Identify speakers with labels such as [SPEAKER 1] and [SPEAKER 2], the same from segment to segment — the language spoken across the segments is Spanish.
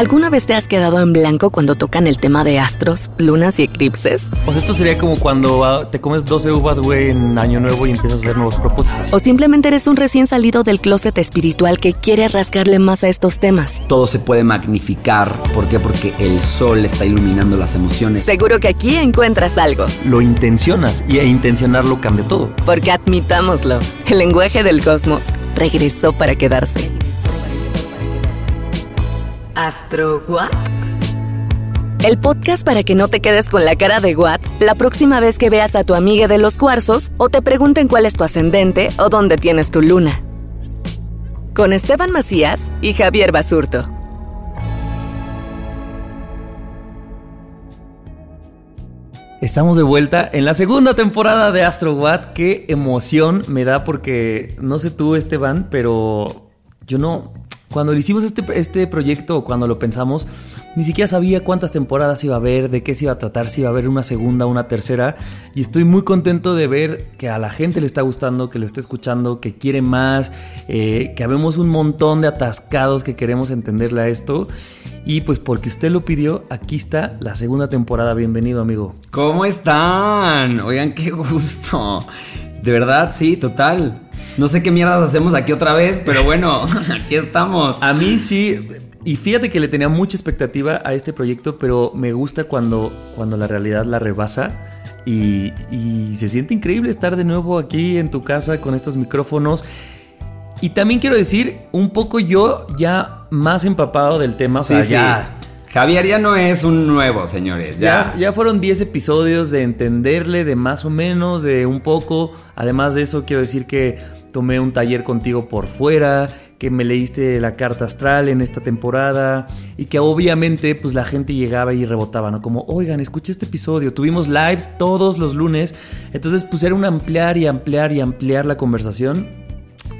[SPEAKER 1] ¿Alguna vez te has quedado en blanco cuando tocan el tema de astros, lunas y eclipses?
[SPEAKER 2] O sea, esto sería como cuando ah, te comes 12 uvas, güey, en Año Nuevo y empiezas a hacer nuevos propósitos.
[SPEAKER 1] ¿O simplemente eres un recién salido del closet espiritual que quiere rascarle más a estos temas?
[SPEAKER 3] Todo se puede magnificar. ¿Por qué? Porque el sol está iluminando las emociones.
[SPEAKER 1] Seguro que aquí encuentras algo.
[SPEAKER 2] Lo intencionas y e intencionarlo cambia todo.
[SPEAKER 1] Porque admitámoslo, el lenguaje del cosmos regresó para quedarse. ¿Astro What? El podcast para que no te quedes con la cara de What la próxima vez que veas a tu amiga de los cuarzos o te pregunten cuál es tu ascendente o dónde tienes tu luna. Con Esteban Macías y Javier Basurto.
[SPEAKER 2] Estamos de vuelta en la segunda temporada de Astro What. Qué emoción me da porque no sé tú, Esteban, pero yo no. Cuando hicimos este, este proyecto, cuando lo pensamos, ni siquiera sabía cuántas temporadas iba a haber, de qué se iba a tratar, si iba a haber una segunda, una tercera. Y estoy muy contento de ver que a la gente le está gustando, que lo está escuchando, que quiere más, eh, que habemos un montón de atascados que queremos entenderle a esto. Y pues porque usted lo pidió, aquí está la segunda temporada. Bienvenido, amigo.
[SPEAKER 3] ¿Cómo están? Oigan, qué gusto. De verdad, sí, total. No sé qué mierdas hacemos aquí otra vez, pero bueno, aquí estamos.
[SPEAKER 2] A mí sí, y fíjate que le tenía mucha expectativa a este proyecto, pero me gusta cuando, cuando la realidad la rebasa. Y, y se siente increíble estar de nuevo aquí en tu casa con estos micrófonos. Y también quiero decir, un poco yo ya más empapado del tema. O sea,
[SPEAKER 3] Sí, sí.
[SPEAKER 2] ya.
[SPEAKER 3] Javier ya no es un nuevo, señores.
[SPEAKER 2] Ya,
[SPEAKER 3] Ya.
[SPEAKER 2] fueron 10 episodios de entenderle, de más o menos, de un poco. Además de eso, quiero decir que tomé un taller contigo por fuera, que me leíste la carta astral en esta temporada y que obviamente pues la gente llegaba y rebotaba, ¿no? Como, oigan, escuché este episodio, tuvimos lives todos los lunes, entonces pues era un ampliar y ampliar y ampliar la conversación.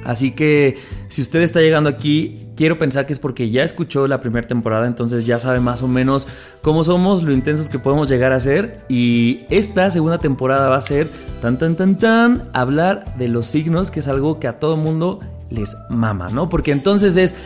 [SPEAKER 2] Así que si usted está llegando aquí, quiero pensar que es porque ya escuchó la primera temporada, entonces ya sabe más o menos cómo somos, lo intensos que podemos llegar a ser. Y esta segunda temporada va a ser tan tan tan tan hablar de los signos, que es algo que a todo mundo les mama, ¿no? Porque entonces es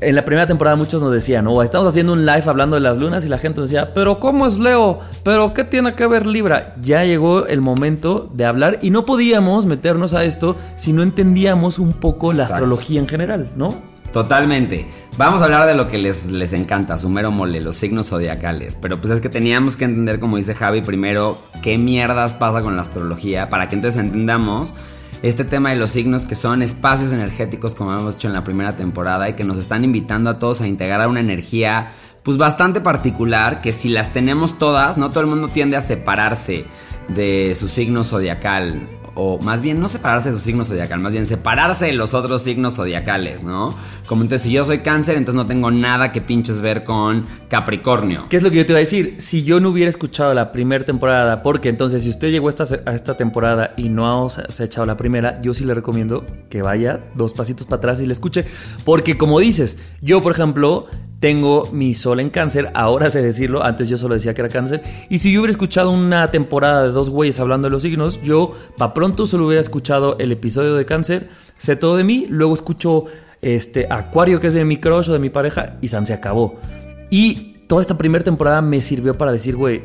[SPEAKER 2] en la primera temporada muchos nos decían, oh, estamos haciendo un live hablando de las lunas y la gente nos decía, pero ¿cómo es Leo? ¿Pero qué tiene que ver Libra? Ya llegó el momento de hablar y no podíamos meternos a esto si no entendíamos un poco la
[SPEAKER 3] Exacto.
[SPEAKER 2] astrología en general, ¿no?
[SPEAKER 3] Totalmente. Vamos a hablar de lo que les, les encanta, su mero mole, los signos zodiacales. Pero pues es que teníamos que entender, como dice Javi, primero qué mierdas pasa con la astrología para que entonces entendamos este tema de los signos que son espacios energéticos, como hemos hecho en la primera temporada, y que nos están invitando a todos a integrar una energía pues bastante particular, que si las tenemos todas, no todo el mundo tiende a separarse de su signo zodiacal. O más bien no separarse de su signo zodiacal, más bien separarse de los otros signos zodiacales, ¿no? Como entonces si yo soy cáncer, entonces no tengo nada que pinches ver con Capricornio.
[SPEAKER 2] ¿Qué es lo que yo te iba a decir? Si yo no hubiera escuchado la primera temporada, porque entonces si usted llegó esta, a esta temporada y no se ha echado la primera, yo sí le recomiendo que vaya dos pasitos para atrás y la escuche. Porque como dices, yo por ejemplo tengo mi sol en cáncer, ahora sé decirlo, antes yo solo decía que era cáncer. Y si yo hubiera escuchado una temporada de dos güeyes hablando de los signos, yo pa' pronto solo hubiera escuchado el episodio de cáncer, sé todo de mí, luego escucho este, Acuario, que es de mi crush o de mi pareja, y San se acabó. Y toda esta primera temporada me sirvió para decir, güey,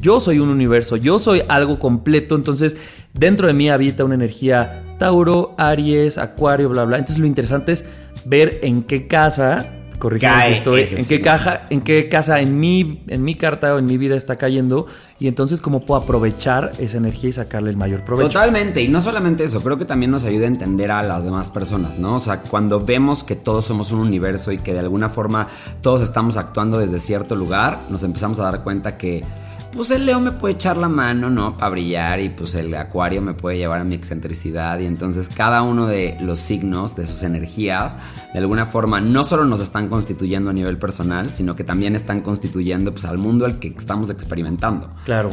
[SPEAKER 2] yo soy un universo, yo soy algo completo, entonces dentro de mí habita una energía Tauro, Aries, Acuario, bla, bla. Entonces lo interesante es ver en qué casa corrígeme si estoy, en qué caja, en qué casa en mi, en mi carta o en mi vida está cayendo y entonces cómo puedo aprovechar esa energía y sacarle el mayor provecho.
[SPEAKER 3] Totalmente, y no solamente eso, creo que también nos ayuda a entender a las demás personas, ¿no? O sea, cuando vemos que todos somos un universo y que de alguna forma todos estamos actuando desde cierto lugar, nos empezamos a dar cuenta que pues el Leo me puede echar la mano, ¿no? Para brillar y pues el Acuario me puede llevar a mi excentricidad y entonces cada uno de los signos, de sus energías, de alguna forma no solo nos están constituyendo a nivel personal, sino que también están constituyendo pues al mundo al que estamos experimentando.
[SPEAKER 2] Claro.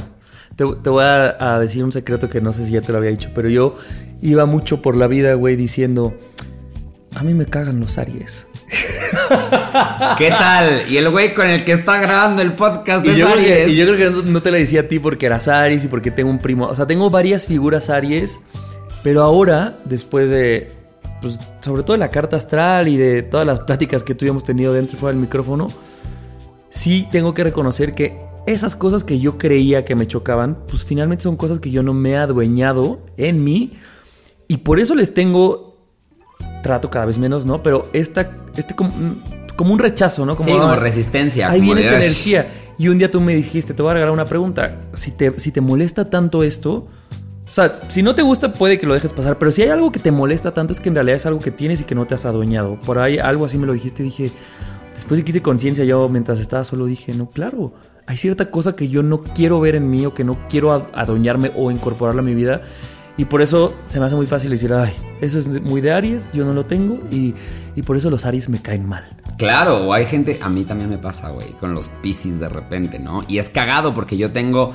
[SPEAKER 2] Te, voy a, a, decir un secreto que no sé si ya te lo había dicho, pero yo iba mucho por la vida, güey, diciendo, a mí me cagan los Aries.
[SPEAKER 3] ¿Qué tal? Y el güey con el que está grabando el podcast de
[SPEAKER 2] y yo Aries. y yo creo que no, te la decía a ti porque eras Aries y porque tengo un primo. O sea, tengo varias figuras Aries, pero ahora, después de. Pues, sobre todo de la carta astral y de todas las pláticas que tú hemos tenido dentro y fuera del micrófono, sí tengo que reconocer que esas cosas que yo creía que me chocaban, pues finalmente son cosas que yo no me he adueñado en mí. Y por eso les tengo trato cada vez menos, ¿no? Pero esta, este como, como un rechazo, ¿no?
[SPEAKER 3] Como, sí, como resistencia.
[SPEAKER 2] Ahí viene esta energía. Y un día tú me dijiste, te voy a regalar una pregunta. Si te, si te molesta tanto esto, o sea, si no te gusta puede que lo dejes pasar, pero si hay algo que te molesta tanto es que en realidad es algo que tienes y que no te has adueñado. Por ahí algo así me lo dijiste y dije, después de que hice conciencia yo mientras estaba solo dije, no, claro, hay cierta cosa que yo no quiero ver en mí o que no quiero adueñarme o incorporarla a mi vida y por eso se me hace muy fácil decir, ay, eso es muy de Aries, yo no lo tengo y, y por eso los Aries me caen mal.
[SPEAKER 3] Claro, o hay gente, a mí también me pasa, güey, con los Pisces de repente, ¿no? Y es cagado porque yo tengo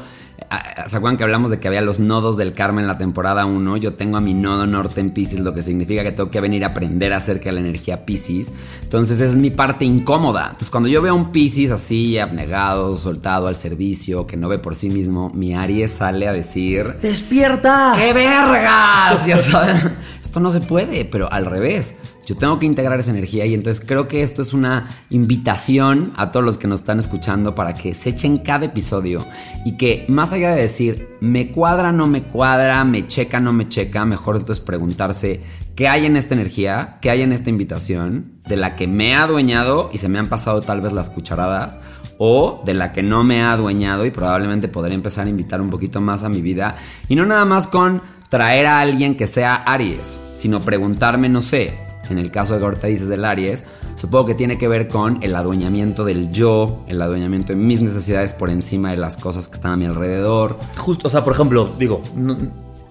[SPEAKER 3] ¿Se acuerdan que hablamos de que había los nodos del karma en la temporada 1? Yo tengo a mi nodo norte en Pisces, lo que significa que tengo que venir a aprender acerca de la energía Pisces. Entonces es mi parte incómoda. Entonces cuando yo veo a un Pisces así, abnegado, soltado al servicio, que no ve por sí mismo, mi Aries sale a decir...
[SPEAKER 2] ¡Despierta!
[SPEAKER 3] ¡Qué vergas! Ya saben, esto no se puede, pero al revés. Yo tengo que integrar esa energía y entonces creo que esto es una invitación a todos los que nos están escuchando para que se echen cada episodio y que más allá de decir me cuadra, no me cuadra, me checa, no me checa, mejor entonces preguntarse qué hay en esta energía, qué hay en esta invitación de la que me ha adueñado y se me han pasado tal vez las cucharadas o de la que no me ha adueñado y probablemente podré empezar a invitar un poquito más a mi vida y no nada más con traer a alguien que sea Aries, sino preguntarme, no sé, en el caso de que dices del Aries, supongo que tiene que ver con el adueñamiento del yo, el adueñamiento de mis necesidades por encima de las cosas que están a mi alrededor.
[SPEAKER 2] Justo, o sea, por ejemplo, digo,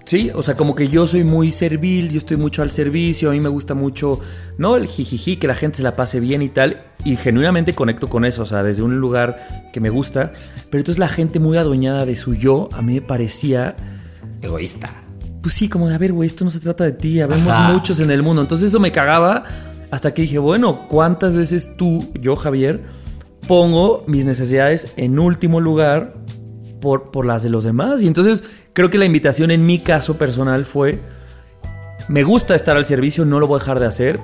[SPEAKER 2] sí, o sea, como que yo soy muy servil, yo estoy mucho al servicio, a mí me gusta mucho, ¿no? El jijiji, que la gente se la pase bien y tal, y genuinamente conecto con eso, o sea, desde un lugar que me gusta, pero entonces la gente muy adueñada de su yo, a mí me parecía...
[SPEAKER 3] Egoísta
[SPEAKER 2] pues sí, como de, a ver, güey, esto no se trata de ti, habemos muchos en el mundo. Entonces eso me cagaba hasta que dije, bueno, ¿cuántas veces tú, yo, Javier, pongo mis necesidades en último lugar por, por las de los demás? Y entonces creo que la invitación en mi caso personal fue, me gusta estar al servicio, no lo voy a dejar de hacer,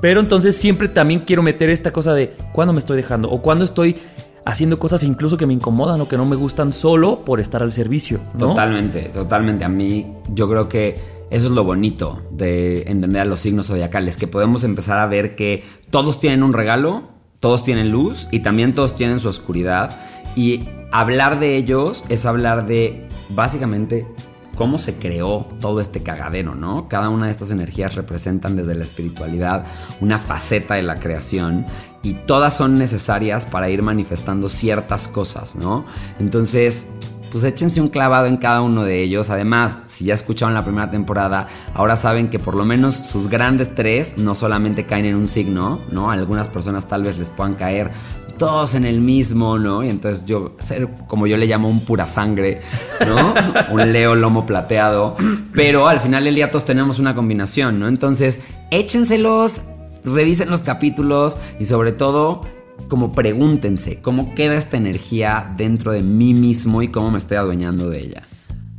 [SPEAKER 2] pero entonces siempre también quiero meter esta cosa de cuándo me estoy dejando o cuándo estoy haciendo cosas incluso que me incomodan o que no me gustan solo por estar al servicio.
[SPEAKER 3] Totalmente, totalmente. A mí yo creo que eso es lo bonito de entender a los signos zodiacales, que podemos empezar a ver que todos tienen un regalo, todos tienen luz y también todos tienen su oscuridad. Y hablar de ellos es hablar de básicamente cómo se creó todo este cagadero, ¿no? Cada una de estas energías representan desde la espiritualidad una faceta de la creación y todas son necesarias para ir manifestando ciertas cosas, ¿no? Entonces, pues échense un clavado en cada uno de ellos. Además, si ya escucharon la primera temporada, ahora saben que por lo menos sus grandes tres no solamente caen en un signo, ¿no? algunas personas tal vez les puedan caer todos en el mismo, ¿no? Y entonces yo, ser como yo le llamo un pura sangre, ¿no? un leo lomo plateado. Pero al final del día todos tenemos una combinación, ¿no? Entonces, échenselos, revisen los capítulos y sobre todo, como pregúntense, ¿cómo queda esta energía dentro de mí mismo y cómo me estoy adueñando de ella?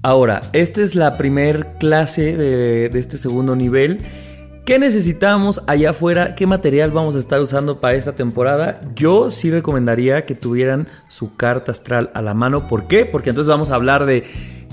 [SPEAKER 2] Ahora, esta es la primer clase de, de este segundo nivel ¿Qué necesitamos allá afuera? ¿Qué material vamos a estar usando para esta temporada? Yo sí recomendaría que tuvieran su carta astral a la mano. ¿Por qué? Porque entonces vamos a hablar de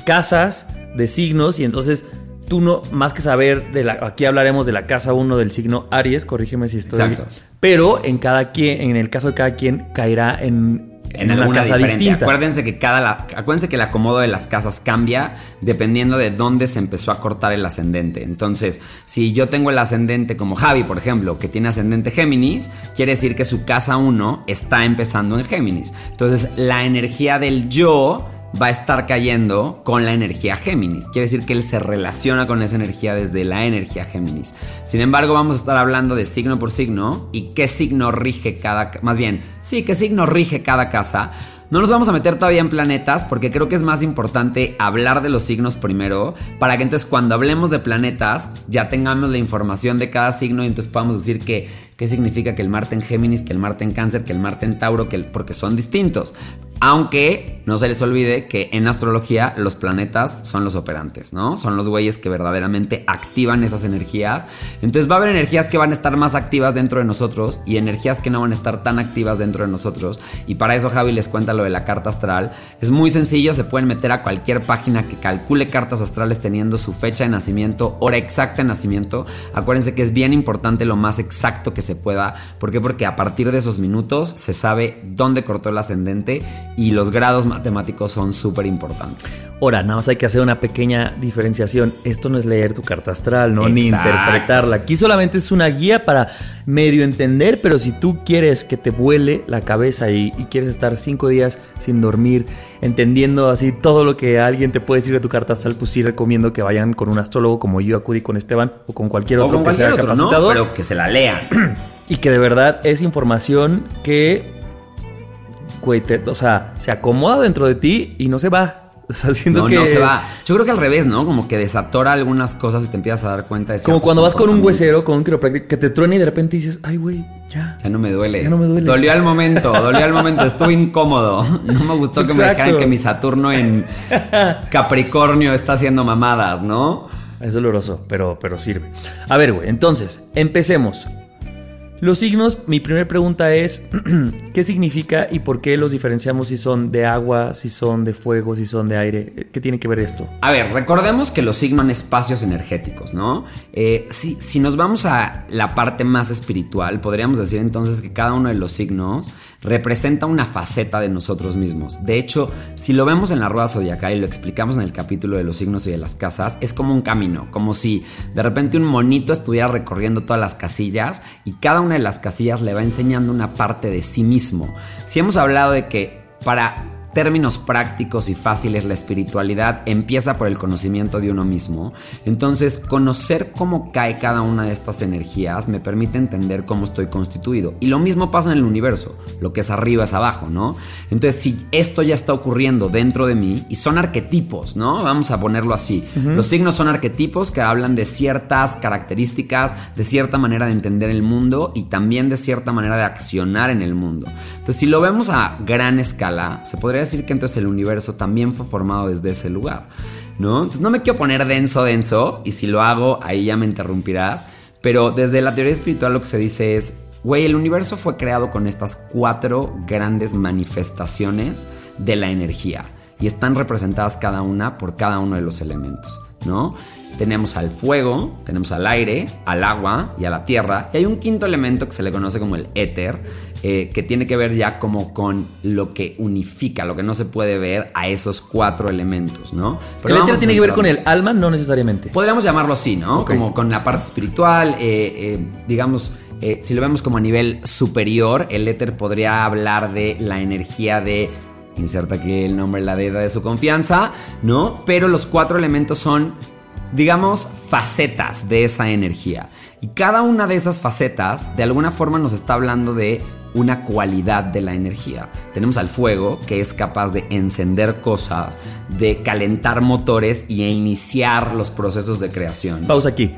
[SPEAKER 2] casas, de signos y entonces tú no, más que saber de la, aquí hablaremos de la casa 1 del signo Aries, corrígeme si estoy.
[SPEAKER 3] Exacto.
[SPEAKER 2] Pero en cada quien, en el caso de cada quien, caerá en
[SPEAKER 3] en, alguna casa distinta. Acuérdense que cada la, acuérdense que el acomodo de las casas cambia dependiendo de dónde se empezó a cortar el ascendente. Entonces, si yo tengo el ascendente como Javi, por ejemplo, que tiene ascendente Géminis, quiere decir que su casa 1 está empezando en Géminis. Entonces, la energía del yo va a estar cayendo con la energía Géminis. Quiere decir que él se relaciona con esa energía desde la energía Géminis. Sin embargo, vamos a estar hablando de signo por signo y qué signo rige cada... Más bien, sí, qué signo rige cada casa. No nos vamos a meter todavía en planetas porque creo que es más importante hablar de los signos primero para que entonces cuando hablemos de planetas ya tengamos la información de cada signo y entonces podamos decir que qué significa que el Marte en Géminis, que el Marte en Cáncer, que el Marte en Tauro, que porque son distintos. Aunque no se les olvide que en astrología los planetas son los operantes, ¿no? Son los güeyes que verdaderamente activan esas energías. Entonces va a haber energías que van a estar más activas dentro de nosotros y energías que no van a estar tan activas dentro de nosotros. Y para eso Javi les cuenta lo de la carta astral. Es muy sencillo, se pueden meter a cualquier página que calcule cartas astrales teniendo su fecha de nacimiento, hora exacta de nacimiento. Acuérdense que es bien importante lo más exacto que se pueda. ¿Por qué? Porque a partir de esos minutos se sabe dónde cortó el ascendente y los grados matemáticos son súper importantes.
[SPEAKER 2] Ahora, nada más hay que hacer una pequeña diferenciación. Esto no es leer tu carta astral, ¿no? Ni interpretarla. Aquí solamente es una guía para medio entender, pero si tú quieres que te vuele la cabeza y, quieres estar cinco días sin dormir, entendiendo así todo lo que alguien te puede decir de tu carta astral, pues sí recomiendo que vayan con un astrólogo como yo acudí con Esteban o con cualquier otro que sea capacitado.
[SPEAKER 3] Pero que se la lean.
[SPEAKER 2] Y que de verdad es información que o sea, se acomoda dentro de ti y no se va. O sea,
[SPEAKER 3] no,
[SPEAKER 2] que.
[SPEAKER 3] No se va. Yo creo que al revés, ¿no? Como que desatora algunas cosas y te empiezas a dar cuenta de
[SPEAKER 2] Como cuando vas con un huesero, con un quiropráctico, que te truena y de repente dices, ay, güey, ya.
[SPEAKER 3] Ya no me duele.
[SPEAKER 2] Ya no me duele.
[SPEAKER 3] Dolió al momento, dolió al momento. Estuve incómodo. No me gustó que me dejaran que mi Saturno en Capricornio está haciendo mamadas, ¿no?
[SPEAKER 2] Es doloroso, pero, pero sirve. A ver, güey, entonces, empecemos. Los signos, mi primera pregunta es, ¿qué significa y por qué los diferenciamos si son de agua, si son de fuego, si son de aire? ¿Qué tiene que ver esto?
[SPEAKER 3] A ver, recordemos que los signos son espacios energéticos, ¿no? Eh, si, si nos vamos a la parte más espiritual, podríamos decir entonces que cada uno de los signos representa una faceta de nosotros mismos. De hecho, si lo vemos en la rueda zodiacal y lo explicamos en el capítulo de los signos y de las casas, es como un camino, como si de repente un monito estuviera recorriendo todas las casillas y cada una de las casillas le va enseñando una parte de sí mismo. Si hemos hablado de que para términos prácticos y fáciles, la espiritualidad empieza por el conocimiento de uno mismo. Entonces, conocer cómo cae cada una de estas energías me permite entender cómo estoy constituido. Y lo mismo pasa en el universo, lo que es arriba es abajo, ¿no? Entonces, si esto ya está ocurriendo dentro de mí, y son arquetipos, ¿no? Vamos a ponerlo así. Los signos son arquetipos que hablan de ciertas características, de cierta manera de entender el mundo y también de cierta manera de accionar en el mundo. Entonces, si lo vemos a gran escala, se podría decir que entonces el universo también fue formado desde ese lugar, ¿no? Entonces no me quiero poner denso, denso, y si lo hago, ahí ya me interrumpirás, pero desde la teoría espiritual lo que se dice es, güey, el universo fue creado con estas cuatro grandes manifestaciones de la energía, y están representadas cada una por cada uno de los elementos, ¿no? Tenemos al fuego, tenemos al aire, al agua y a la tierra. Y hay un quinto elemento que se le conoce como el éter, eh, que tiene que ver ya como con lo que unifica, lo que no se puede ver a esos cuatro elementos, ¿no?
[SPEAKER 2] Pero ¿El éter tiene que ver con el alma? No necesariamente.
[SPEAKER 3] Podríamos llamarlo así, ¿no? Como con la parte espiritual, eh, eh, digamos... si lo vemos como a nivel superior, el éter podría hablar de la energía de inserta aquí el nombre, la deidad de su confianza, ¿no? Pero los cuatro elementos son digamos, facetas de esa energía. Y cada una de esas facetas, de alguna forma, nos está hablando de una cualidad de la energía. Tenemos al fuego, que es capaz de encender cosas, de calentar motores y iniciar los procesos de creación.
[SPEAKER 2] Pausa aquí.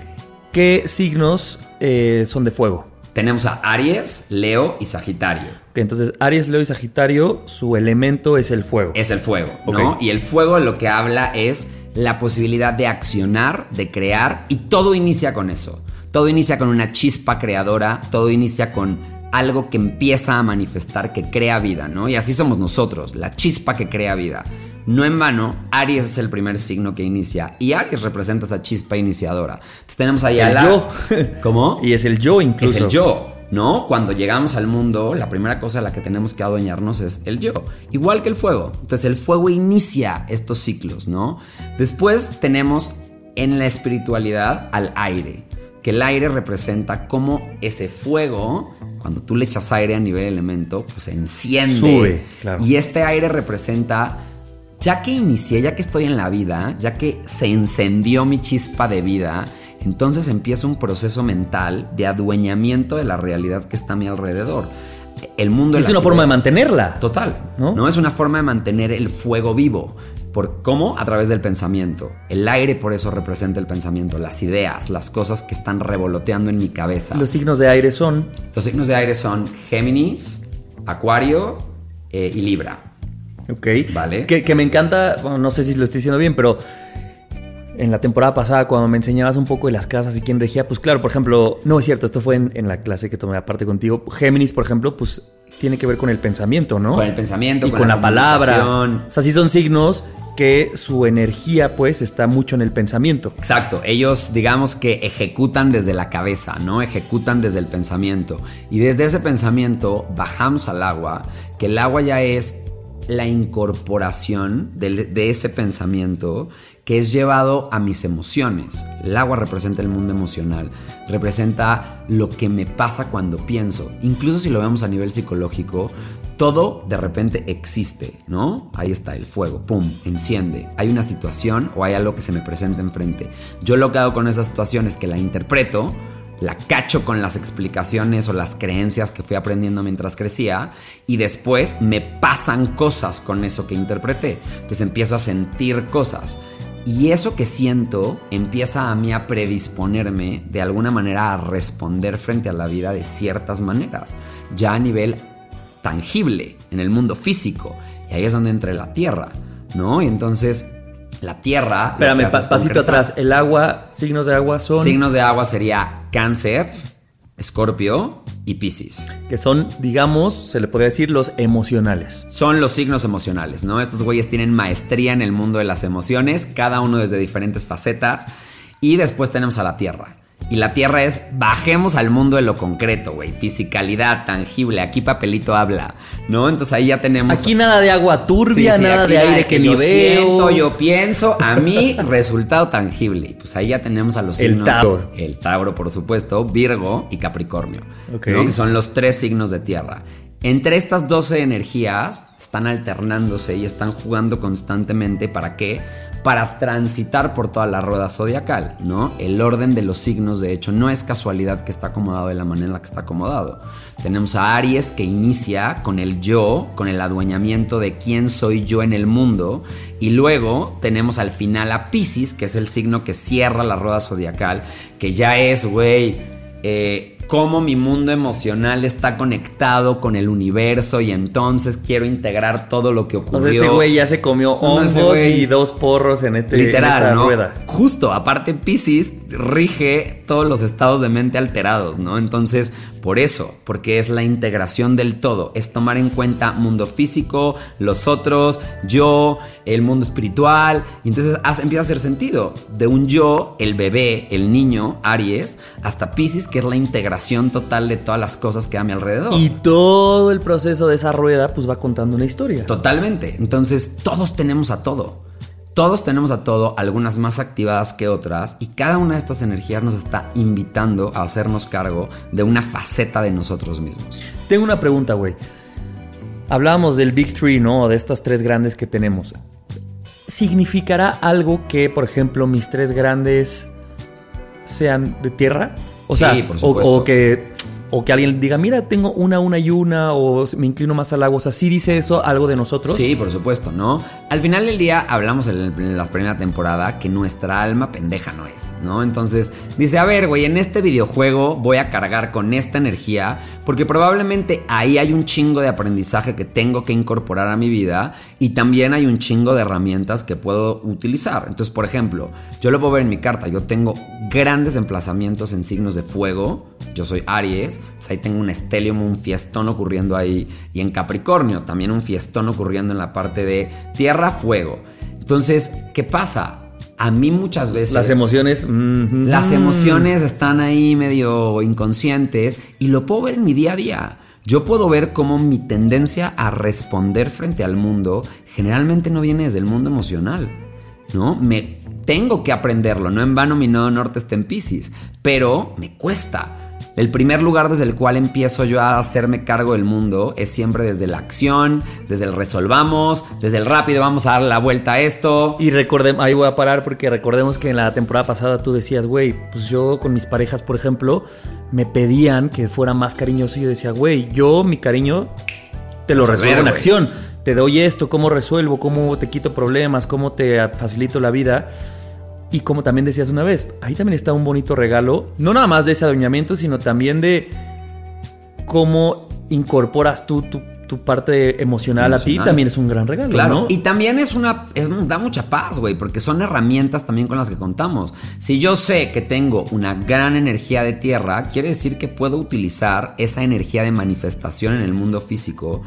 [SPEAKER 2] ¿Qué signos eh, son de fuego?
[SPEAKER 3] Tenemos a Aries, Leo y Sagitario.
[SPEAKER 2] entonces, Aries, Leo y Sagitario, su elemento es el fuego.
[SPEAKER 3] Es el fuego, ¿no? Y el fuego lo que habla es la posibilidad de accionar, de crear, y todo inicia con eso. Todo inicia con una chispa creadora, todo inicia con algo que empieza a manifestar, que crea vida, ¿no? Y así somos nosotros, la chispa que crea vida. No en vano, Aries es el primer signo que inicia y Aries representa esa chispa iniciadora. Entonces tenemos ahí
[SPEAKER 2] El
[SPEAKER 3] a la-
[SPEAKER 2] yo.
[SPEAKER 3] ¿Cómo?
[SPEAKER 2] Y es el yo incluso.
[SPEAKER 3] Es el yo, ¿no? Cuando llegamos al mundo, la primera cosa de la que tenemos que adueñarnos es el yo. Igual que el fuego. Entonces el fuego inicia estos ciclos, ¿no? Después tenemos en la espiritualidad al aire. Que el aire representa cómo ese fuego, cuando tú le echas aire a nivel elemento, pues se enciende.
[SPEAKER 2] Sube, claro.
[SPEAKER 3] Y este aire representa ya que inicié, ya que estoy en la vida, ya que se encendió mi chispa de vida, entonces empieza un proceso mental de adueñamiento de la realidad que está a mi alrededor. El mundo
[SPEAKER 2] Es una forma de mantenerla.
[SPEAKER 3] Total.
[SPEAKER 2] ¿No?
[SPEAKER 3] ¿No? es una forma de mantener el fuego vivo. ¿Por cómo? A través del pensamiento. El aire por eso representa el pensamiento, las ideas, las cosas que están revoloteando en mi cabeza.
[SPEAKER 2] Los signos de aire son
[SPEAKER 3] Los signos de aire son Géminis, Acuario eh, y Libra.
[SPEAKER 2] Ok.
[SPEAKER 3] Vale.
[SPEAKER 2] Que, que me encanta, bueno, no sé si lo estoy diciendo bien, pero en la temporada pasada, cuando me enseñabas un poco de las casas y quién regía, pues claro, por ejemplo, no es cierto, esto fue en, en la clase que tomé aparte contigo. Géminis, por ejemplo, pues tiene que ver con el pensamiento, ¿no?
[SPEAKER 3] Con el pensamiento,
[SPEAKER 2] y
[SPEAKER 3] con
[SPEAKER 2] con,
[SPEAKER 3] la
[SPEAKER 2] la, palabra. O sea, sí son signos que su energía, pues, está mucho en el pensamiento.
[SPEAKER 3] Exacto, ellos digamos que ejecutan desde la cabeza, ¿no? Ejecutan desde el pensamiento. Y desde ese pensamiento bajamos al agua, que el agua ya es la incorporación de, ese pensamiento que es llevado a mis emociones. El agua representa el mundo emocional, representa lo que me pasa cuando pienso. Incluso si lo vemos a nivel psicológico, todo de repente existe, ¿no? Ahí está el fuego, pum, enciende. Hay una situación o hay algo que se me presenta enfrente. Yo lo que hago con esa situación es que la interpreto, la cacho con las explicaciones o las creencias que fui aprendiendo mientras crecía y después me pasan cosas con eso que interpreté. Entonces empiezo a sentir cosas. Y eso que siento empieza a mí a predisponerme de alguna manera a responder frente a la vida de ciertas maneras, ya a nivel tangible, en el mundo físico. Y ahí es donde entra la tierra, ¿no? Y entonces la tierra...
[SPEAKER 2] Espérame, pa- pasito atrás. El agua, signos de agua son
[SPEAKER 3] Signos de agua sería cáncer, escorpio y piscis.
[SPEAKER 2] que son, digamos, se le podría decir los emocionales.
[SPEAKER 3] Son los signos emocionales, ¿no? Estos güeyes tienen maestría en el mundo de las emociones, cada uno desde diferentes facetas. Y después tenemos a la Tierra. Y la Tierra es, bajemos al mundo de lo concreto, güey. Fisicalidad, tangible. Aquí papelito habla, ¿no? Entonces ahí ya tenemos...
[SPEAKER 2] Aquí nada de agua turbia,
[SPEAKER 3] Sí, sí,
[SPEAKER 2] nada de aire que,
[SPEAKER 3] yo
[SPEAKER 2] ni veo.
[SPEAKER 3] siento, yo pienso, a mí resultado tangible. Y pues ahí ya tenemos a los
[SPEAKER 2] El
[SPEAKER 3] signos.
[SPEAKER 2] Tauro.
[SPEAKER 3] El Tauro, por supuesto, Virgo y Capricornio.
[SPEAKER 2] Ok.
[SPEAKER 3] ¿no? Que son los tres signos de tierra. Entre estas 12 energías están alternándose y están jugando constantemente. ¿Para qué? Para transitar por toda la rueda zodiacal, ¿no? El orden de los signos, de hecho, no es casualidad que está acomodado de la manera en la que está acomodado. Tenemos a Aries que inicia con el yo, con el adueñamiento de quién soy yo en el mundo. Y luego tenemos al final a Pisces, que es el signo que cierra la rueda zodiacal, que ya es, güey, eh, cómo mi mundo emocional está conectado con el universo y entonces quiero integrar todo lo que
[SPEAKER 2] O
[SPEAKER 3] ocurrió.
[SPEAKER 2] sea, ese güey ya se comió hongos y dos porros en, este, en
[SPEAKER 3] Literal,
[SPEAKER 2] esta
[SPEAKER 3] ¿no?
[SPEAKER 2] rueda.
[SPEAKER 3] Justo, aparte Pisces rige todos los estados de mente alterados, ¿no? Entonces, por eso, porque es la integración del todo, es tomar en cuenta mundo físico, los otros, yo, el mundo espiritual, y entonces hace- empieza a hacer sentido. De un yo, el bebé, el niño, Aries, hasta Pisces, que es la integración total de todas las cosas que hay a mi alrededor.
[SPEAKER 2] Y todo el proceso de esa rueda, pues va contando una historia.
[SPEAKER 3] Totalmente. Entonces, todos tenemos a todo. Todos tenemos a todo, algunas más activadas que otras, y cada una de estas energías nos está invitando a hacernos cargo de una faceta de nosotros mismos.
[SPEAKER 2] Tengo una pregunta, güey. Hablábamos del Big Three, ¿no? De estas tres grandes que tenemos. ¿Significará algo que, por ejemplo, mis tres grandes sean de tierra? O
[SPEAKER 3] Sí,
[SPEAKER 2] sea,
[SPEAKER 3] por
[SPEAKER 2] o-
[SPEAKER 3] supuesto.
[SPEAKER 2] O, que. O que alguien diga, mira, tengo una, una y una, o me inclino más al agua. O sea, ¿sí dice eso algo de nosotros?
[SPEAKER 3] Sí, por supuesto, ¿no? Al final del día hablamos en, en la primera temporada que nuestra alma pendeja no es, ¿no? Entonces dice, a ver, güey, en este videojuego voy a cargar con esta energía porque probablemente ahí hay un chingo de aprendizaje que tengo que incorporar a mi vida y también hay un chingo de herramientas que puedo utilizar. Entonces, por ejemplo, yo lo puedo ver en mi carta, yo tengo grandes emplazamientos en signos de fuego, yo soy Aries, ahí tengo un estelium, un fiestón ocurriendo ahí, y en Capricornio también un fiestón ocurriendo en la parte de tierra-fuego. Entonces, ¿qué pasa? A mí muchas veces...
[SPEAKER 2] Las emociones... mm,
[SPEAKER 3] Las emociones están ahí medio inconscientes y lo puedo ver en mi día a día. Yo puedo ver cómo mi tendencia a responder frente al mundo generalmente no viene desde el mundo emocional, ¿no? Me tengo que aprenderlo, no en vano mi nodo norte está en Pisces, pero me cuesta. El primer lugar desde el cual empiezo yo a hacerme cargo del mundo es siempre desde la acción, desde el resolvamos, desde el rápido vamos a dar la vuelta a esto.
[SPEAKER 2] Y recordemos, ahí voy a parar porque recordemos que en la temporada pasada tú decías, güey, pues yo con mis parejas, por ejemplo, me pedían que fuera más cariñoso y yo decía, güey, yo mi cariño te lo
[SPEAKER 3] Resolver,
[SPEAKER 2] resuelvo en acción. Te doy esto, cómo resuelvo, cómo te quito problemas, cómo te facilito la vida. Y como también decías una vez, ahí también está un bonito regalo, no nada más de ese adueñamiento, sino también de cómo incorporas tú tu, tu parte emocional, a ti, también es un gran regalo,
[SPEAKER 3] Claro,
[SPEAKER 2] ¿no?
[SPEAKER 3] y también es una, es, da mucha paz, güey, porque son herramientas también con las que contamos. Si yo sé que tengo una gran energía de tierra, quiere decir que puedo utilizar esa energía de manifestación en el mundo físico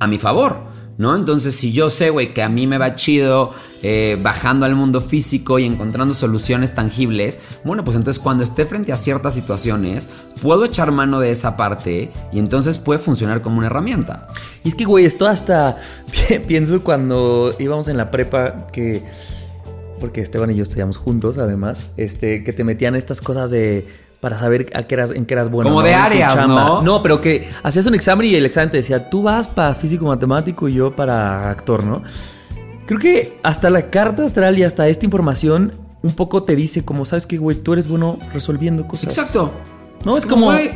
[SPEAKER 3] a mi favor. ¿No? Entonces, si yo sé, güey, que a mí me va chido eh, bajando al mundo físico y encontrando soluciones tangibles, bueno, pues entonces cuando esté frente a ciertas situaciones, puedo echar mano de esa parte y entonces puede funcionar como una herramienta.
[SPEAKER 2] Y es que, güey, esto hasta pienso cuando íbamos en la prepa que. Porque Esteban y yo estudiamos juntos, además. Este, que te metían estas cosas de. Para saber a qué eras, en qué eras bueno.
[SPEAKER 3] Como
[SPEAKER 2] ¿no?
[SPEAKER 3] de áreas. ¿no?
[SPEAKER 2] No, pero que hacías un examen y el examen te decía, tú vas para físico matemático y yo para actor, ¿no? Creo que hasta la carta astral y hasta esta información un poco te dice, como, ¿sabes qué, güey? Tú eres bueno resolviendo cosas.
[SPEAKER 3] Exacto.
[SPEAKER 2] No, es como-
[SPEAKER 3] güey,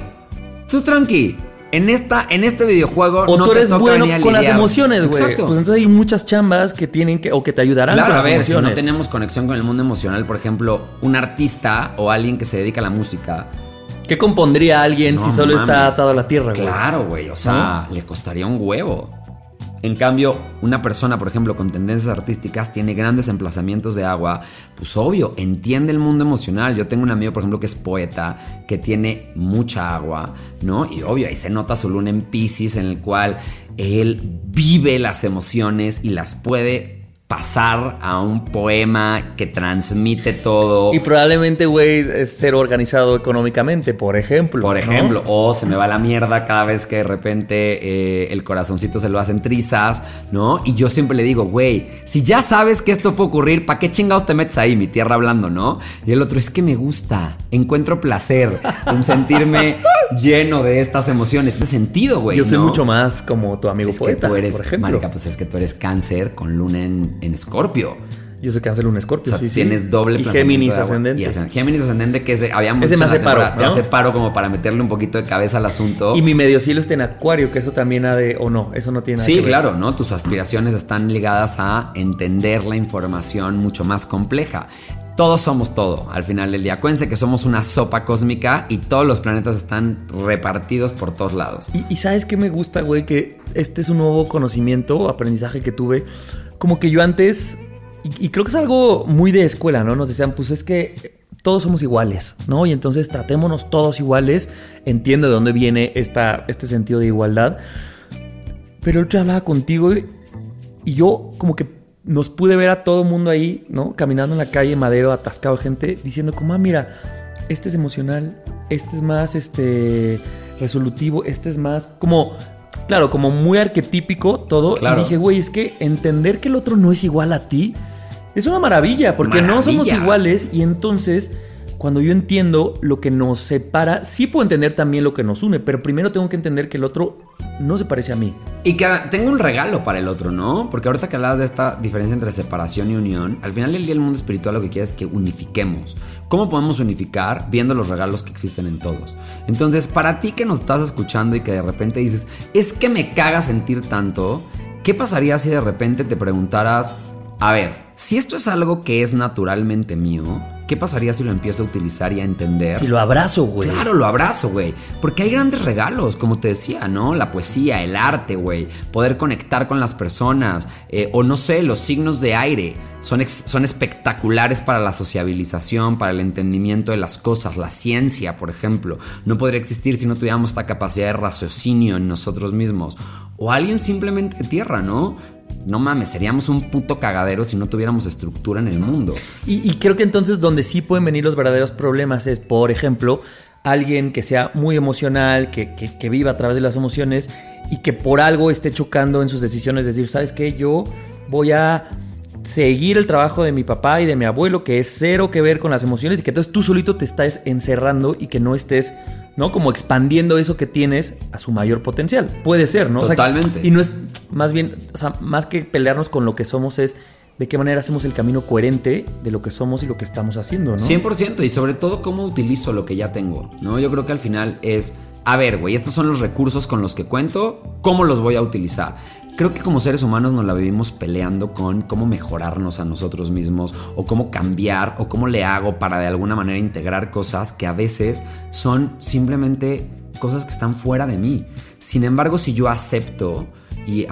[SPEAKER 3] tú tranqui. En, esta, en este videojuego
[SPEAKER 2] O
[SPEAKER 3] no
[SPEAKER 2] tú
[SPEAKER 3] te
[SPEAKER 2] eres
[SPEAKER 3] toca
[SPEAKER 2] bueno
[SPEAKER 3] a
[SPEAKER 2] con las emociones, güey.
[SPEAKER 3] Exacto.
[SPEAKER 2] Pues entonces hay muchas chambas que tienen que, o que te ayudarán
[SPEAKER 3] Claro,
[SPEAKER 2] con
[SPEAKER 3] a
[SPEAKER 2] las
[SPEAKER 3] ver, si
[SPEAKER 2] emociones.
[SPEAKER 3] no tenemos conexión con el mundo emocional, por ejemplo, un artista o alguien que se dedica a la música.
[SPEAKER 2] ¿Qué compondría alguien si solo está atado a la tierra, güey?
[SPEAKER 3] Claro, güey. O sea, le costaría un huevo. En cambio, una persona, por ejemplo, con tendencias artísticas, tiene grandes emplazamientos de agua, pues obvio, entiende el mundo emocional. Yo tengo un amigo, por ejemplo, que es poeta, que tiene mucha agua, ¿no? Y obvio, ahí se nota su luna en Pisces, en el cual él vive las emociones y las puede pasar a un poema que transmite todo.
[SPEAKER 2] Y probablemente, güey, es ser organizado económicamente, por ejemplo.
[SPEAKER 3] Por
[SPEAKER 2] ¿no?
[SPEAKER 3] ejemplo, o se me va la mierda cada vez que de repente eh, el corazoncito se lo hacen trizas, ¿no? Y yo siempre le digo, güey, si ya sabes que esto puede ocurrir, ¿para qué chingados te metes ahí, mi tierra hablando, no? Y el otro, es que me gusta, encuentro placer en sentirme lleno de estas emociones, de sentido, güey.
[SPEAKER 2] Yo soy
[SPEAKER 3] ¿no?
[SPEAKER 2] mucho más como tu amigo
[SPEAKER 3] Es que tú eres,
[SPEAKER 2] por ejemplo.
[SPEAKER 3] marica, pues es que tú eres cáncer con luna en, en escorpio.
[SPEAKER 2] Yo soy cáncer un
[SPEAKER 3] O
[SPEAKER 2] escorpio,
[SPEAKER 3] sea,
[SPEAKER 2] sí, sí.
[SPEAKER 3] tienes doble
[SPEAKER 2] Y Géminis ascendente.
[SPEAKER 3] Y Géminis ascendente que es de, habíamos
[SPEAKER 2] Ese me hace paro,
[SPEAKER 3] temporada, Te
[SPEAKER 2] ¿no?
[SPEAKER 3] hace paro como para meterle un poquito de cabeza al asunto.
[SPEAKER 2] Y mi medio cielo está en acuario, que eso también ha de... O no, eso no tiene nada
[SPEAKER 3] Sí,
[SPEAKER 2] que ver.
[SPEAKER 3] claro, ¿no? Tus aspiraciones están ligadas a entender la información mucho más compleja. Todos somos todo al final del día. Acuérdense que somos una sopa cósmica y todos los planetas están repartidos por todos lados.
[SPEAKER 2] Y, sabes qué me gusta, güey, que este es un nuevo conocimiento aprendizaje que tuve. Como que yo antes, y, creo que es algo muy de escuela, ¿no? Nos decían, pues es que todos somos iguales, ¿no? Y entonces tratémonos todos iguales. Entiendo de dónde viene esta, este sentido de igualdad. Pero el otro día hablaba contigo y yo como que nos pude ver a todo el mundo ahí, ¿no? Caminando en la calle, Madero, atascado gente, diciendo como, ah, mira, este es emocional, este es más, este, resolutivo, este es más, como, claro, como muy arquetípico todo.
[SPEAKER 3] Claro.
[SPEAKER 2] Y dije, güey, es que entender que el otro no es igual a ti es una maravilla, porque no somos iguales y entonces... Cuando yo entiendo lo que nos separa, sí puedo entender también lo que nos une, pero primero tengo que entender que el otro no se parece a mí.
[SPEAKER 3] Y que tengo un regalo para el otro, ¿no? Porque ahorita que hablabas de esta diferencia entre separación y unión, al final del día el mundo espiritual lo que quiere es que unifiquemos. ¿Cómo podemos unificar? Viendo los regalos que existen en todos. Entonces, para ti que nos estás escuchando y que de repente dices, es que me caga sentir tanto, ¿qué pasaría si de repente te preguntaras, a ver, si esto es algo que es naturalmente mío, ¿qué pasaría si lo empiezo a utilizar y a entender?
[SPEAKER 2] Si lo abrazo, güey.
[SPEAKER 3] Claro, lo abrazo, güey. Porque hay grandes regalos, como te decía, ¿no? La poesía, el arte, güey. Poder conectar con las personas. eh, o no sé, los signos de aire. Son, ex- son espectaculares para la sociabilización, para el entendimiento de las cosas. La ciencia, por ejemplo, no podría existir si no tuviéramos esta capacidad de raciocinio en nosotros mismos. O alguien simplemente de tierra, ¿no? No mames, seríamos un puto cagadero si no tuviéramos estructura en el mundo.
[SPEAKER 2] Y, creo que entonces donde sí pueden venir los verdaderos problemas es, por ejemplo, alguien que sea muy emocional, que, que- que viva a través de las emociones y que por algo esté chocando en sus decisiones, decir, ¿sabes qué? Yo voy a seguir el trabajo de mi papá y de mi abuelo, que es cero que ver con las emociones y que entonces tú solito te estás encerrando y que no estés, ¿no? Como expandiendo eso que tienes a su mayor potencial. Puede ser, ¿no? O sea,
[SPEAKER 3] Totalmente.
[SPEAKER 2] y no es más bien, o sea, más que pelearnos con lo que somos es de qué manera hacemos el camino coherente de lo que somos y lo que estamos haciendo, ¿no?
[SPEAKER 3] 100% y sobre todo cómo utilizo lo que ya tengo, ¿no? Yo creo que al final es, a ver, güey, estos son los recursos con los que cuento, ¿cómo los voy a utilizar? Creo que como seres humanos nos la vivimos peleando con cómo mejorarnos a nosotros mismos o cómo cambiar o cómo le hago para de alguna manera integrar cosas que a veces son simplemente cosas que están fuera de mí. Sin embargo, si yo acepto y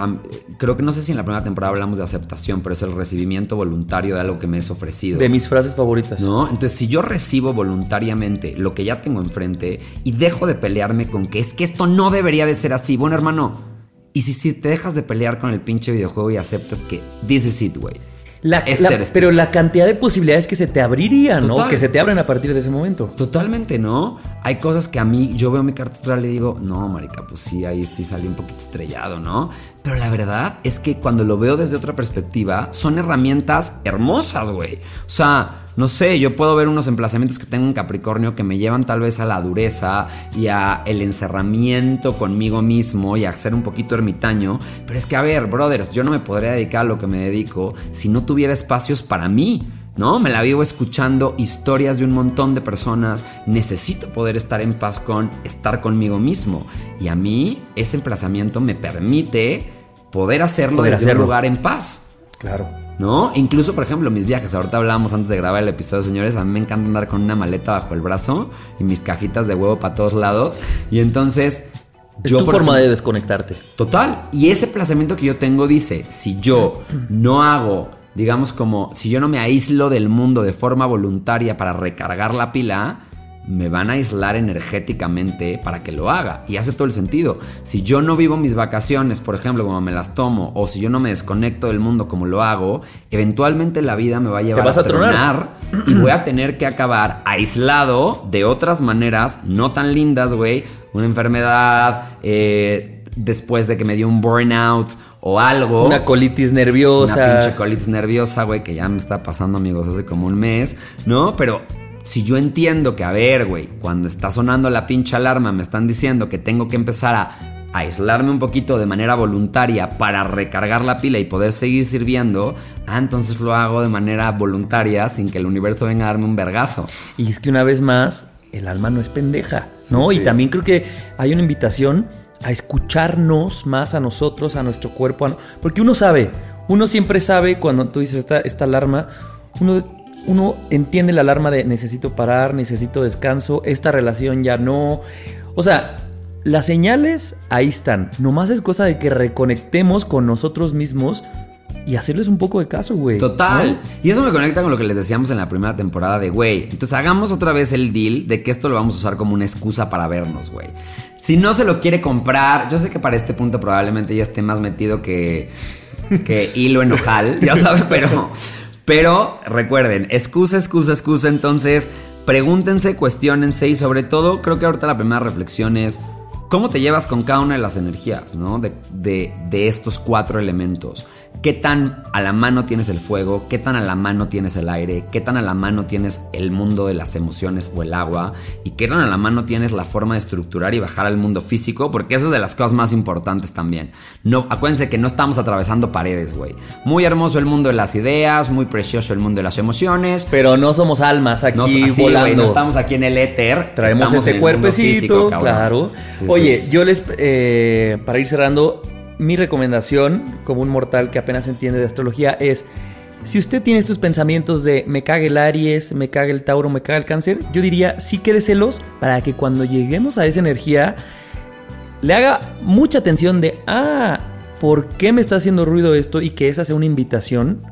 [SPEAKER 3] creo que no sé si en la primera temporada hablamos de aceptación, pero es el recibimiento voluntario de algo que me es ofrecido.
[SPEAKER 2] De mis frases favoritas.
[SPEAKER 3] ¿No? Entonces, si yo recibo voluntariamente lo que ya tengo enfrente y dejo de pelearme con que es que esto no debería de ser así, bueno, hermano, y si, si te dejas de pelear con el pinche videojuego y aceptas que this is it, güey.
[SPEAKER 2] La-
[SPEAKER 3] Este
[SPEAKER 2] la- pero la cantidad de posibilidades que se te abrirían, ¿no?
[SPEAKER 3] Total.
[SPEAKER 2] Que se te abren a partir de ese momento.
[SPEAKER 3] Totalmente, ¿no? Hay cosas que a mí, yo veo mi carta astral y digo, no, marica, pues sí, ahí estoy salí un poquito estrellado, ¿no? Pero la verdad es que cuando lo veo desde otra perspectiva, son herramientas hermosas, güey. O sea, no sé, yo puedo ver unos emplazamientos que tengo en Capricornio que me llevan tal vez a la dureza y a el encerramiento conmigo mismo y a ser un poquito ermitaño. Pero es que, a ver, brothers, yo no me podría dedicar a lo que me dedico si no tuviera espacios para mí. ¿no? Me la vivo escuchando historias de un montón de personas. Necesito poder estar en paz con estar conmigo mismo. Y a mí ese emplazamiento me permite poder hacerlo
[SPEAKER 2] Poder
[SPEAKER 3] desde
[SPEAKER 2] hacerlo.
[SPEAKER 3] un lugar en paz.
[SPEAKER 2] Claro.
[SPEAKER 3] ¿No? Incluso, por ejemplo, mis viajes. Ahorita hablábamos antes de grabar el episodio, señores. A mí me encanta andar con una maleta bajo el brazo y mis cajitas de huevo para todos lados. Y entonces.
[SPEAKER 2] Es
[SPEAKER 3] yo,
[SPEAKER 2] tu forma
[SPEAKER 3] ejemplo-
[SPEAKER 2] de desconectarte.
[SPEAKER 3] Total. Y ese plazamiento que yo tengo dice, si yo no hago, digamos como, si yo no me aíslo del mundo de forma voluntaria para recargar la pila, me van a aislar energéticamente para que lo haga. Y hace todo el sentido. Si yo no vivo mis vacaciones, por ejemplo, como me las tomo, o si yo no me desconecto del mundo como lo hago, eventualmente la vida me va a llevar
[SPEAKER 2] vas a tronar.
[SPEAKER 3] y voy a tener que acabar aislado de otras maneras no tan lindas, güey. Una enfermedad, eh, después de que me dio un burnout o algo.
[SPEAKER 2] Una colitis
[SPEAKER 3] Una
[SPEAKER 2] nerviosa.
[SPEAKER 3] pinche colitis nerviosa, güey, que ya me está pasando, amigos, hace como un mes, ¿no? Pero si yo entiendo que, a ver, güey, cuando está sonando la pinche alarma, me están diciendo que tengo que empezar a aislarme un poquito de manera voluntaria para recargar la pila y poder seguir sirviendo, ah, entonces lo hago de manera voluntaria sin que el universo venga a darme un vergazo.
[SPEAKER 2] Y es que una vez más, el alma no es pendeja, ¿no?
[SPEAKER 3] Sí,
[SPEAKER 2] Y también creo que hay una invitación a escucharnos más a nosotros, a nuestro cuerpo, a no- porque uno sabe, uno siempre sabe cuando tú dices esta, esta alarma, uno, uno entiende la alarma de necesito parar, necesito descanso, esta relación ya no. O sea, las señales ahí están, nomás es cosa de que reconectemos con nosotros mismos y hacerles un poco de caso, güey.
[SPEAKER 3] Total.
[SPEAKER 2] ¿no?
[SPEAKER 3] Y eso me conecta con lo que les decíamos en la primera temporada de, güey, entonces hagamos otra vez el deal de que esto lo vamos a usar como una excusa para vernos, güey. Si no se lo quiere comprar, yo sé que para este punto probablemente ya esté más metido que, que hilo en ojal, ya sabe, pero, pero recuerden, excusa, excusa, excusa, entonces pregúntense, cuestionense y sobre todo creo que ahorita la primera reflexión es... ¿Cómo te llevas con cada una de las energías, ¿no? De, de- de estos cuatro elementos. Qué tan a la mano tienes el fuego, qué tan a la mano tienes el aire, qué tan a la mano tienes el mundo de las emociones o el agua y qué tan a la mano tienes la forma de estructurar y bajar al mundo físico, porque eso es de las cosas más importantes también. No, acuérdense que no estamos atravesando paredes, güey. Muy hermoso el mundo de las ideas, muy precioso el mundo de las emociones.
[SPEAKER 2] Pero no somos almas aquí
[SPEAKER 3] No, así,
[SPEAKER 2] volando.
[SPEAKER 3] no estamos aquí en el éter.
[SPEAKER 2] Traemos este cuerpecito,
[SPEAKER 3] físico,
[SPEAKER 2] claro.
[SPEAKER 3] Sí,
[SPEAKER 2] Oye,
[SPEAKER 3] sí.
[SPEAKER 2] yo les, eh, para ir cerrando, mi recomendación como un mortal que apenas entiende de astrología es, si usted tiene estos pensamientos de me caga el Aries, me caga el Tauro, me caga el Cáncer, yo diría sí quédeselos para que cuando lleguemos a esa energía le haga mucha atención de, ah, ¿por qué me está haciendo ruido esto? Y que esa sea una invitación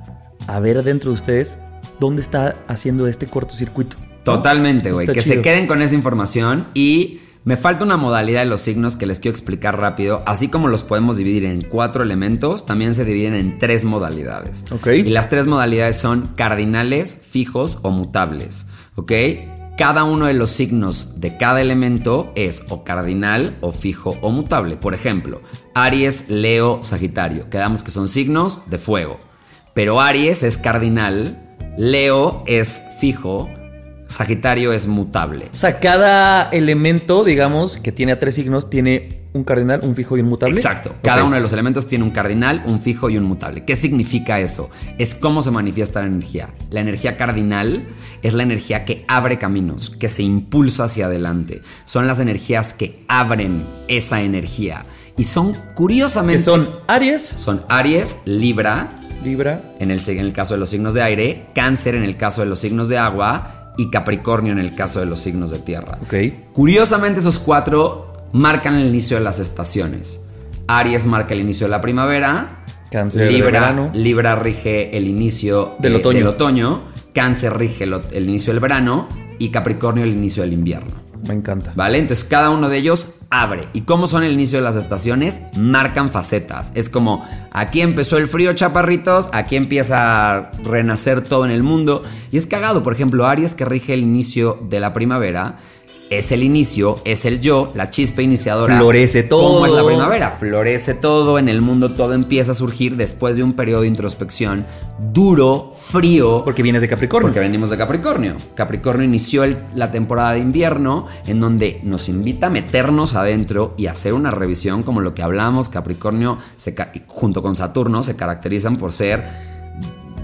[SPEAKER 2] a ver dentro de ustedes dónde está haciendo este cortocircuito.
[SPEAKER 3] Totalmente, güey. Que se queden con esa información y me falta una modalidad de los signos que les quiero explicar rápido. Así como los podemos dividir en cuatro elementos, también se dividen en tres modalidades.
[SPEAKER 2] Ok.
[SPEAKER 3] Y las tres modalidades son cardinales, fijos o mutables. ¿Ok? Cada uno de los signos de cada elemento es o cardinal o fijo o mutable. Por ejemplo, Aries, Leo, Sagitario. Quedamos que son signos de fuego. Pero Aries es cardinal, Leo es fijo, Sagitario es mutable.
[SPEAKER 2] O sea, cada elemento, digamos, que tiene a tres signos, tiene un cardinal, un fijo y un mutable.
[SPEAKER 3] Exacto. Cada uno de los elementos tiene un cardinal, un fijo y un mutable. ¿Qué significa eso? Es cómo se manifiesta la energía. La energía cardinal es la energía que abre caminos, que se impulsa hacia adelante. Son las energías que abren esa energía. Y son,
[SPEAKER 2] Que
[SPEAKER 3] curiosamente,
[SPEAKER 2] son Aries,
[SPEAKER 3] son Aries, Libra,
[SPEAKER 2] Libra,
[SPEAKER 3] en el, en el caso de los signos de aire, Cáncer en el caso de los signos de agua y Capricornio en el caso de los signos de tierra.
[SPEAKER 2] ok.
[SPEAKER 3] Curiosamente esos cuatro marcan el inicio de las estaciones. Aries marca el inicio de la primavera.
[SPEAKER 2] Cáncer
[SPEAKER 3] Libra. Libra rige el inicio
[SPEAKER 2] Del otoño.
[SPEAKER 3] del otoño. Cáncer rige el inicio del verano. Y Capricornio el inicio del invierno.
[SPEAKER 2] Me encanta.
[SPEAKER 3] ¿Vale? Entonces cada uno de ellos abre. ¿Y cómo son el inicio de las estaciones? Marcan facetas. Es como, aquí empezó el frío, chaparritos, aquí empieza a renacer todo en el mundo. Y es cagado, por ejemplo, Aries que rige el inicio de la primavera. Es el inicio, es el yo, la chispa iniciadora.
[SPEAKER 2] Florece todo.
[SPEAKER 3] ¿Cómo es la primavera? Florece todo, en el mundo todo empieza a surgir después de un periodo de introspección duro, frío,
[SPEAKER 2] Porque vienes de Capricornio.
[SPEAKER 3] porque venimos de Capricornio. Capricornio inició el- la temporada de invierno en donde nos invita a meternos adentro y hacer una revisión como lo que hablamos. Capricornio se junto con Saturno se caracterizan por ser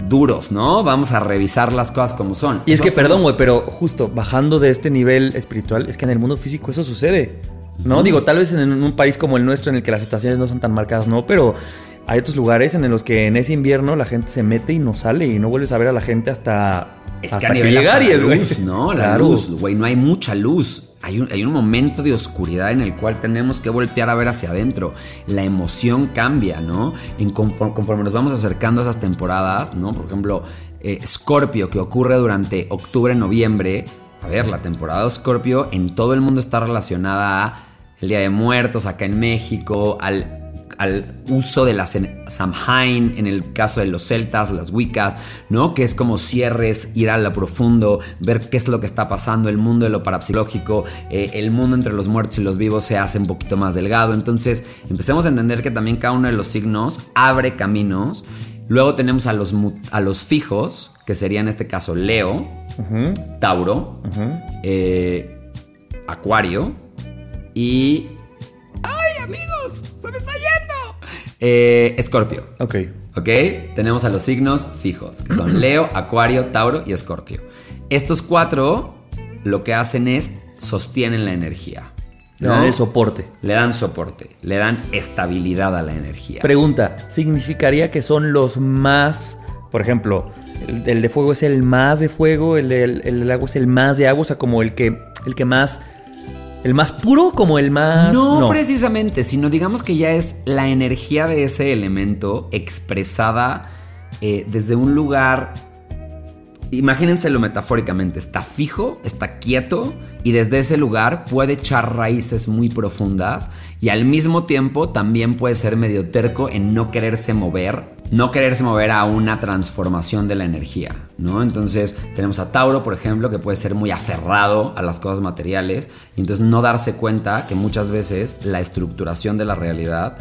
[SPEAKER 3] duros, ¿no? Vamos a revisar las cosas como son.
[SPEAKER 2] Y es que, perdón, güey, pero justo bajando de este nivel espiritual, es que en el mundo físico eso sucede. ¿No? Digo, tal vez en un país como el nuestro, en el que las estaciones no son tan marcadas, no, pero hay otros lugares en los que en ese invierno la gente se mete y no sale y no vuelves a ver a la gente hasta,
[SPEAKER 3] Es
[SPEAKER 2] hasta
[SPEAKER 3] que a nivel
[SPEAKER 2] llegar y es
[SPEAKER 3] luz, ¿no? La
[SPEAKER 2] Claro.
[SPEAKER 3] luz, güey, no hay mucha luz. Hay un, hay un momento de oscuridad en el cual tenemos que voltear a ver hacia adentro. La emoción cambia, ¿no? En conforme, conforme nos vamos acercando a esas temporadas, ¿no? Por ejemplo, eh, Scorpio, que ocurre durante octubre, noviembre. A ver, la temporada de Scorpio en todo el mundo está relacionada a el Día de Muertos acá en México, al al uso de la Sen- Samhain en el caso de los celtas, las wiccas, ¿no? Que es como cierres, ir a lo profundo, ver qué es lo que está pasando, el mundo de lo parapsicológico, eh, el mundo entre los muertos y los vivos se hace un poquito más delgado. Entonces, empecemos a entender que también cada uno de los signos abre caminos. Luego tenemos a los, a los fijos, que sería en este caso Leo, Tauro, eh, Acuario y... ¡Ay, amigos! ¡Se me está Eh, Escorpio.
[SPEAKER 2] Ok.
[SPEAKER 3] ¿Ok? Tenemos a los signos fijos, que son Leo, Acuario, Tauro y Escorpio. Estos cuatro lo que hacen es sostienen la energía.
[SPEAKER 2] Le dan el soporte.
[SPEAKER 3] Le dan soporte, le dan estabilidad a la energía.
[SPEAKER 2] Pregunta, ¿significaría que son los más, por ejemplo, el, el de fuego es el más de fuego, el, del- el del agua es el más de agua, o sea, como el que, el que más, el más puro, como el más...
[SPEAKER 3] No, precisamente, sino digamos que ya es la energía de ese elemento expresada eh, desde un lugar. Imagínenselo metafóricamente, está fijo, está quieto y desde ese lugar puede echar raíces muy profundas y al mismo tiempo también puede ser medio terco en no quererse mover, no quererse mover a una transformación de la energía, ¿no? Entonces tenemos a Tauro, por ejemplo, que puede ser muy aferrado a las cosas materiales y entonces no darse cuenta que muchas veces la estructuración de la realidad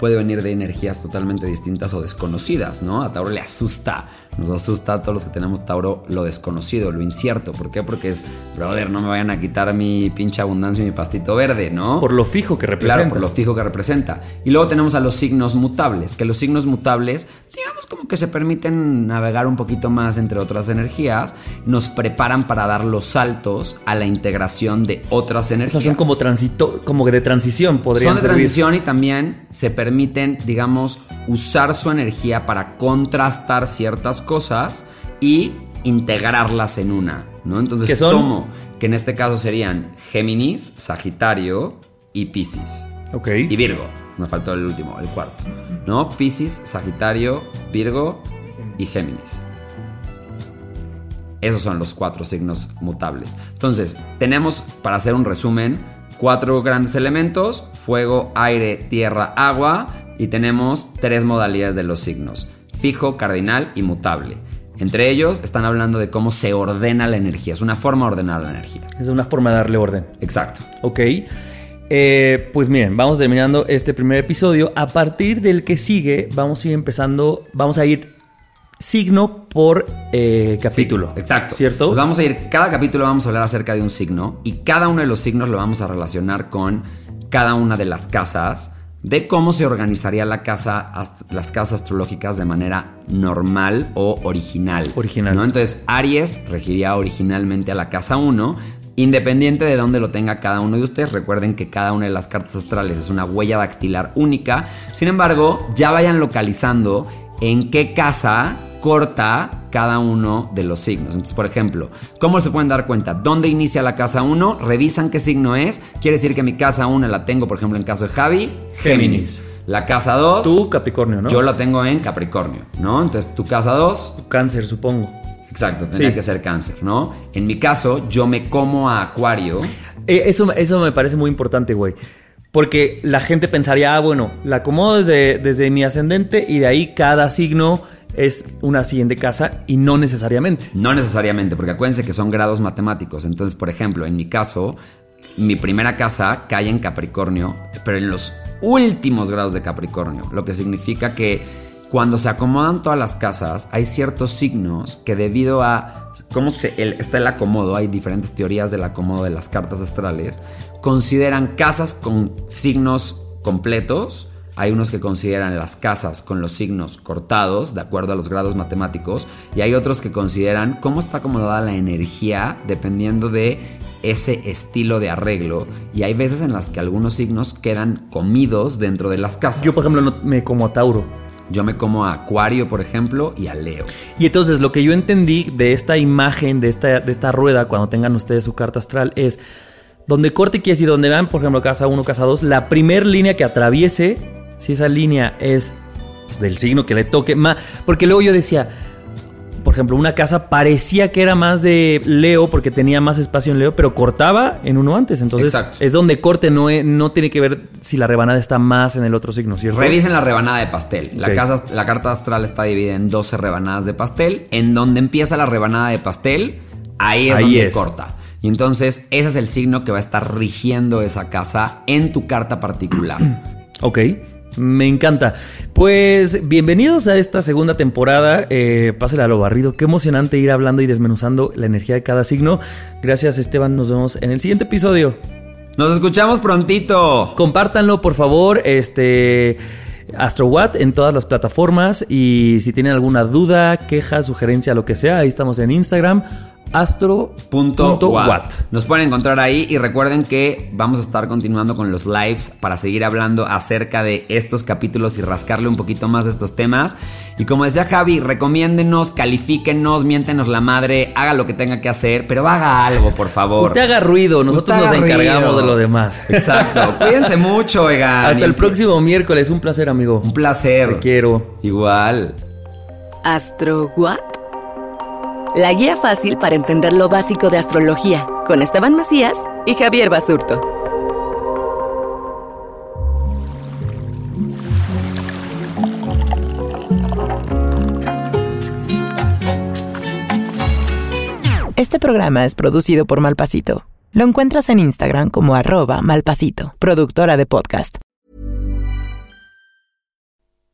[SPEAKER 3] puede venir de energías totalmente distintas o desconocidas, ¿no? A Tauro le asusta, nos asusta a todos los que tenemos Tauro lo desconocido, lo incierto. ¿Por qué? Porque es, brother, no me vayan a quitar mi pinche abundancia y mi pastito verde, ¿no?
[SPEAKER 2] Por lo fijo que representa.
[SPEAKER 3] Claro, por lo fijo que representa. Y luego tenemos a los signos mutables, que los signos mutables, digamos como que se permiten navegar un poquito más entre otras energías, nos preparan para dar los saltos a la integración de otras energías.
[SPEAKER 2] O sea, son como, transito, como de transición, podrían
[SPEAKER 3] Son de transición y también se permiten, digamos, usar su energía para contrastar ciertas cosas y integrarlas en una, ¿no? Entonces, tomo que en este caso serían Géminis, Sagitario y Piscis.
[SPEAKER 2] Ok.
[SPEAKER 3] Y Virgo. Me faltó el último, el cuarto. ¿No? Piscis, Sagitario, Virgo y Géminis. Esos son los cuatro signos mutables. Entonces, tenemos, para hacer un resumen, cuatro grandes elementos, fuego, aire, tierra, agua, y tenemos tres modalidades de los signos, fijo, cardinal y mutable. Entre ellos están hablando de cómo se ordena la energía, es una forma de ordenar la energía.
[SPEAKER 2] Es una forma de darle orden.
[SPEAKER 3] Exacto.
[SPEAKER 2] Ok. Eh, pues miren, vamos terminando este primer episodio. A partir del que sigue, vamos a ir empezando, vamos a ir signo por eh, capítulo.
[SPEAKER 3] Sí, exacto.
[SPEAKER 2] ¿Cierto?
[SPEAKER 3] Pues vamos a ir, cada capítulo vamos a hablar acerca de un signo y cada uno de los signos lo vamos a relacionar con cada una de las casas de cómo se organizaría la casa, las casas astrológicas de manera normal o original.
[SPEAKER 2] Original.
[SPEAKER 3] ¿no? Entonces, Aries regiría originalmente a la casa 1, Independiente de dónde lo tenga cada uno de ustedes, recuerden que cada una de las cartas astrales es una huella dactilar única. Sin embargo, ya vayan localizando en qué casa corta cada uno de los signos. Entonces, por ejemplo, ¿cómo se pueden dar cuenta? ¿Dónde inicia la casa 1? Revisan qué signo es. Quiere decir que mi casa 1 la tengo, por ejemplo, en caso de Javi, Géminis. La casa 2.
[SPEAKER 2] Tú, Capricornio, ¿no?
[SPEAKER 3] Yo la tengo en Capricornio, ¿no? Entonces, tu casa 2.
[SPEAKER 2] Cáncer, supongo.
[SPEAKER 3] Exacto, tendría
[SPEAKER 2] Sí.
[SPEAKER 3] que ser cáncer, ¿no? En mi caso, yo me como a Acuario.
[SPEAKER 2] Eh, eso, eso me parece muy importante, güey. Porque la gente pensaría, ah, bueno, la acomodo desde, desde mi ascendente y de ahí cada signo es una siguiente casa y no necesariamente.
[SPEAKER 3] No necesariamente, porque acuérdense que son grados matemáticos. Entonces, por ejemplo, en mi caso, mi primera casa cae en Capricornio, pero en los últimos grados de Capricornio, lo que significa que cuando se acomodan todas las casas, hay ciertos signos que debido a cómo se, está el acomodo, hay diferentes teorías del acomodo de las cartas astrales, consideran casas con signos completos, hay unos que consideran las casas con los signos cortados, de acuerdo a los grados matemáticos, y hay otros que consideran cómo está acomodada la energía dependiendo de ese estilo de arreglo. Y hay veces en las que algunos signos quedan comidos dentro de las casas.
[SPEAKER 2] Yo, por ejemplo, no me como a Tauro.
[SPEAKER 3] Yo me como a Acuario, por ejemplo, y a Leo.
[SPEAKER 2] Y entonces lo que yo entendí de esta imagen, de esta, de esta rueda, cuando tengan ustedes su carta astral, es donde corte quiere decir, donde vean, por ejemplo, casa 1, casa 2, la primer línea que atraviese, si esa línea es pues, del signo que le toque, más, porque luego yo decía, por ejemplo, una casa parecía que era más de Leo porque tenía más espacio en Leo, pero cortaba en uno antes. Entonces
[SPEAKER 3] Exacto.
[SPEAKER 2] es donde corte, no, es- no tiene que ver si la rebanada está más en el otro signo, ¿cierto?
[SPEAKER 3] Revisen la rebanada de pastel. La, casa, la carta astral está dividida en 12 rebanadas de pastel. En donde empieza la rebanada de pastel, ahí es
[SPEAKER 2] Ahí
[SPEAKER 3] donde
[SPEAKER 2] es.
[SPEAKER 3] corta. Y entonces ese es el signo que va a estar rigiendo esa casa en tu carta particular.
[SPEAKER 2] Ok, me encanta. Pues bienvenidos a esta segunda temporada. Eh, pásale a lo barrido. Qué emocionante ir hablando y desmenuzando la energía de cada signo. Gracias, Esteban. Nos vemos en el siguiente episodio.
[SPEAKER 3] Nos escuchamos prontito.
[SPEAKER 2] Compártanlo, por favor. Este. AstroWatt en todas las plataformas. Y si tienen alguna duda, queja, sugerencia, lo que sea, ahí estamos en Instagram. Astro
[SPEAKER 3] Punto
[SPEAKER 2] punto
[SPEAKER 3] watt.
[SPEAKER 2] watt.
[SPEAKER 3] Nos pueden encontrar ahí y recuerden que vamos a estar continuando con los lives para seguir hablando acerca de estos capítulos y rascarle un poquito más de estos temas. Y como decía Javi, recomiéndenos, califíquenos, miéntenos la madre, haga lo que tenga que hacer, pero haga algo, por favor.
[SPEAKER 2] Usted haga ruido, nosotros nos encargamos
[SPEAKER 3] ruido.
[SPEAKER 2] de lo demás.
[SPEAKER 3] Exacto. Cuídense mucho, oigan.
[SPEAKER 2] Hasta el próximo miércoles. Un placer, amigo.
[SPEAKER 3] Un placer.
[SPEAKER 2] Te quiero.
[SPEAKER 3] Igual.
[SPEAKER 1] ¿Astro What? La guía fácil para entender lo básico de astrología con Esteban Macías y Javier Basurto. Este programa es producido por Malpasito. Lo encuentras en Instagram como arroba malpasito, productora de podcast.